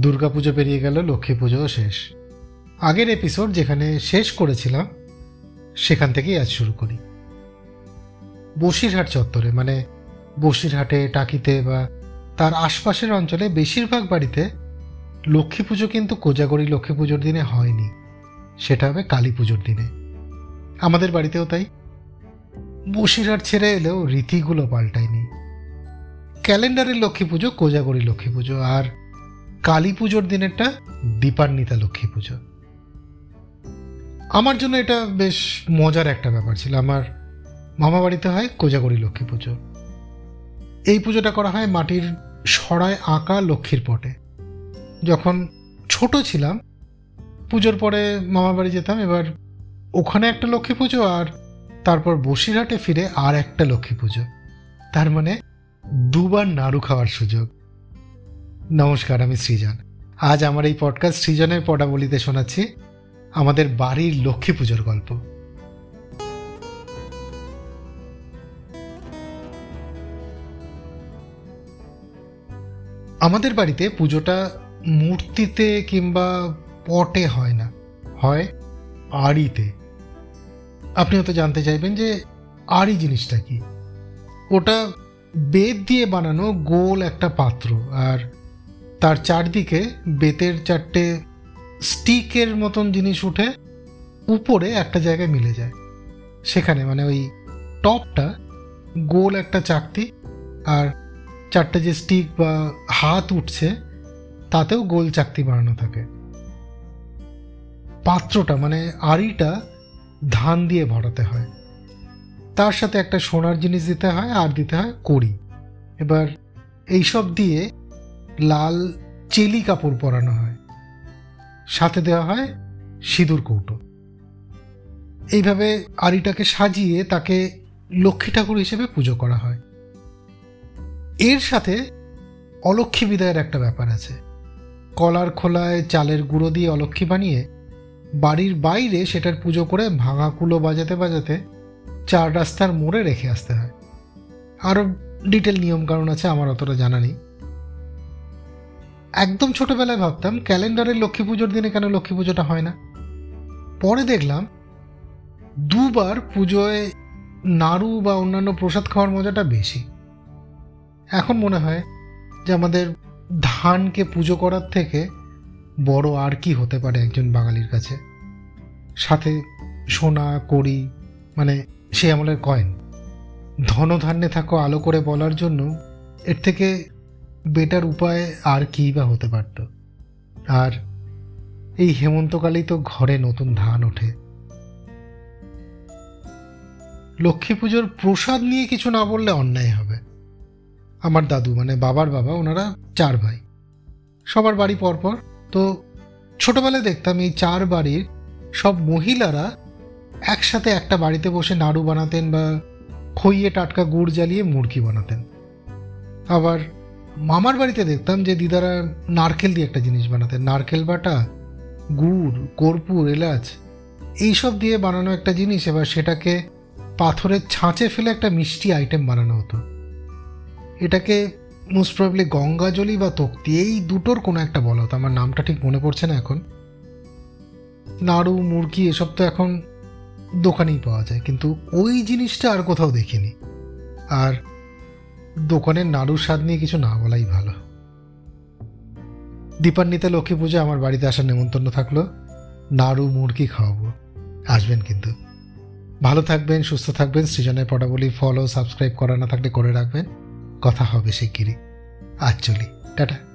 দুর্গাপুজো পেরিয়ে গেল, লক্ষ্মী পুজোও শেষ। আগের এপিসোড যেখানে শেষ করেছিলাম, সেখান থেকেই আজ শুরু করি। বসিরহাট চত্বরে মানে বসিরহাটে, টাকিতে বা তার আশপাশের অঞ্চলে বেশিরভাগ বাড়িতে লক্ষ্মী পুজো কিন্তু কোজাগরি লক্ষ্মী পুজোর দিনে হয়নি। সেটা হবে কালী পুজোর দিনে। আমাদের বাড়িতেও তাই। বসিরহাট ছেড়ে এলেও রীতিগুলো পাল্টায়নি। ক্যালেন্ডারের লক্ষ্মী পুজো, কোজাগরি লক্ষ্মী পুজো, আর কালী পুজোর দিনেরটা দীপান্বিতা লক্ষ্মী পুজো। আমার জন্য এটা বেশ মজার একটা ব্যাপার ছিল। আমার মামা বাড়িতে হয় কোজাগরি লক্ষ্মী পুজো। এই পুজোটা করা হয় মাটির সরায় আঁকা লক্ষ্মীর পটে। যখন ছোট ছিলাম, পুজোর পরে মামা বাড়ি যেতাম, এবার ওখানে একটা লক্ষ্মী পুজো আর তারপর বসিরহাটে ফিরে আর একটা লক্ষ্মী পুজো। তার মানে দুবার নাড়ু খাওয়ার সুযোগ। নমস্কার, আমি সৃজন। আজ আমার এই পডকাস্ট সৃজনের পদাবলিতে শোনাচ্ছি আমাদের বাড়ির লক্ষ্মী পুজোর গল্প। আমাদের বাড়িতে পুজোটা মূর্তিতে কিংবা পটে হয় না, হয় আড়িতে। আপনি হয়তো জানতে চাইবেন যে আড়ি জিনিসটা কি? ওটা বেত দিয়ে বানানো গোল একটা পাত্র, আর তার চারদিকে বেতের চারটে স্টিকের মতন জিনিস উঠে উপরে একটা জায়গায় মিলে যায়। সেখানে মানে ওই টপটা গোল একটা চাকতি আর চারটে যে স্টিক বা হাত উঠছে, তাতেও গোল চাকতি বানানো থাকে। পাত্রটা মানে আড়িটা ধান দিয়ে ভরাতে হয়। তার সাথে একটা সোনার জিনিস দিতে হয় আর দিতে হয় কড়ি। এবার এইসব দিয়ে লাল চেলি কাপড় পরানো হয়। সাথে দেওয়া হয় সিঁদুর কৌটো। এইভাবে আড়িটাকে সাজিয়ে তাকে লক্ষ্মী ঠাকুর হিসেবে পুজো করা হয়। এর সাথে অলক্ষ্মী বিদায়ের একটা ব্যাপার আছে। কলার খোলায় চালের গুঁড়ো দিয়ে অলক্ষ্মী বানিয়ে বাড়ির বাইরে সেটার পুজো করে ভাঙা কুলো বাজাতে বাজাতে চার রাস্তার মোড়ে রেখে আসতে হয়। আরও ডিটেল নিয়ম কারণ আছে, আমার অতটা জানা নেই। একদম ছোটবেলায় ভাবতাম ক্যালেন্ডারের লক্ষ্মী পুজোর দিনে কেন লক্ষ্মী পুজোটা হয় না। পরে দেখলাম দুবার পুজোয় নাড়ু বা অন্যান্য প্রসাদ খাওয়ার মজাটা বেশি। এখন মনে হয় যে আমাদের ধানকে পুজো করার থেকে বড় আর কি হতে পারে একজন বাঙালির কাছে। সাথে সোনা, কড়ি মানে সে আমলের কয়েন ধনধান্যে থাকো আলো করে বলার জন্য এর থেকে বেটার উপায় আর কী বা হতে পারত। আর এই হেমন্তকালেই তো ঘরে নতুন ধান ওঠে। লক্ষ্মী পুজোর প্রসাদ নিয়ে কিছু না বললে অন্যায় হবে। আমার দাদু মানে বাবার বাবা, ওনারা চার ভাই। সবার বাড়ি পরপর। তো ছোটবেলায় দেখতাম এই চার বাড়ির সব মহিলারা একসাথে একটা বাড়িতে বসে নাড়ু বানাতেন বা খইয়ে টাটকা গুড় জ্বালিয়ে মুরগি বানাতেন। আবার মামার বাড়িতে দেখতাম যে দিদারা নারকেল দিয়ে একটা জিনিস বানাতেন। নারকেল বাটা, গুড়, কর্পূর, এলাচ, এইসব দিয়ে বানানো একটা জিনিস। এবার সেটাকে পাথরের ছাঁচে ফেলে একটা মিষ্টি আইটেম বানানো হতো। এটাকে মোস্ট প্রবলি গঙ্গাজলি বা তক্তি এই দুটোর কোনো একটা বলা হতো। আমার নামটা ঠিক মনে পড়ছে না এখন। নাড়ু, মুরগি, এসব তো এখন দোকানেই পাওয়া যায়। কিন্তু ওই জিনিসটা আর কোথাও দেখিনি। আর দোকানের নাড়ুর স্বাদ নিয়ে কিছু না বলাই ভালো। দীপান্বিতা লক্ষ্মী পুজো আমার বাড়িতে আসার নেমন্তন্ন থাকল। নাড়ু, মুরগি খাওয়াবো। আসবেন কিন্তু। ভালো থাকবেন, সুস্থ থাকবেন, সৃজনের পটাবলি ফলো সাবস্ক্রাইব করা না থাকলে করে রাখবেন। কথা হবে শিগগিরই। আজ চলি। টাটা।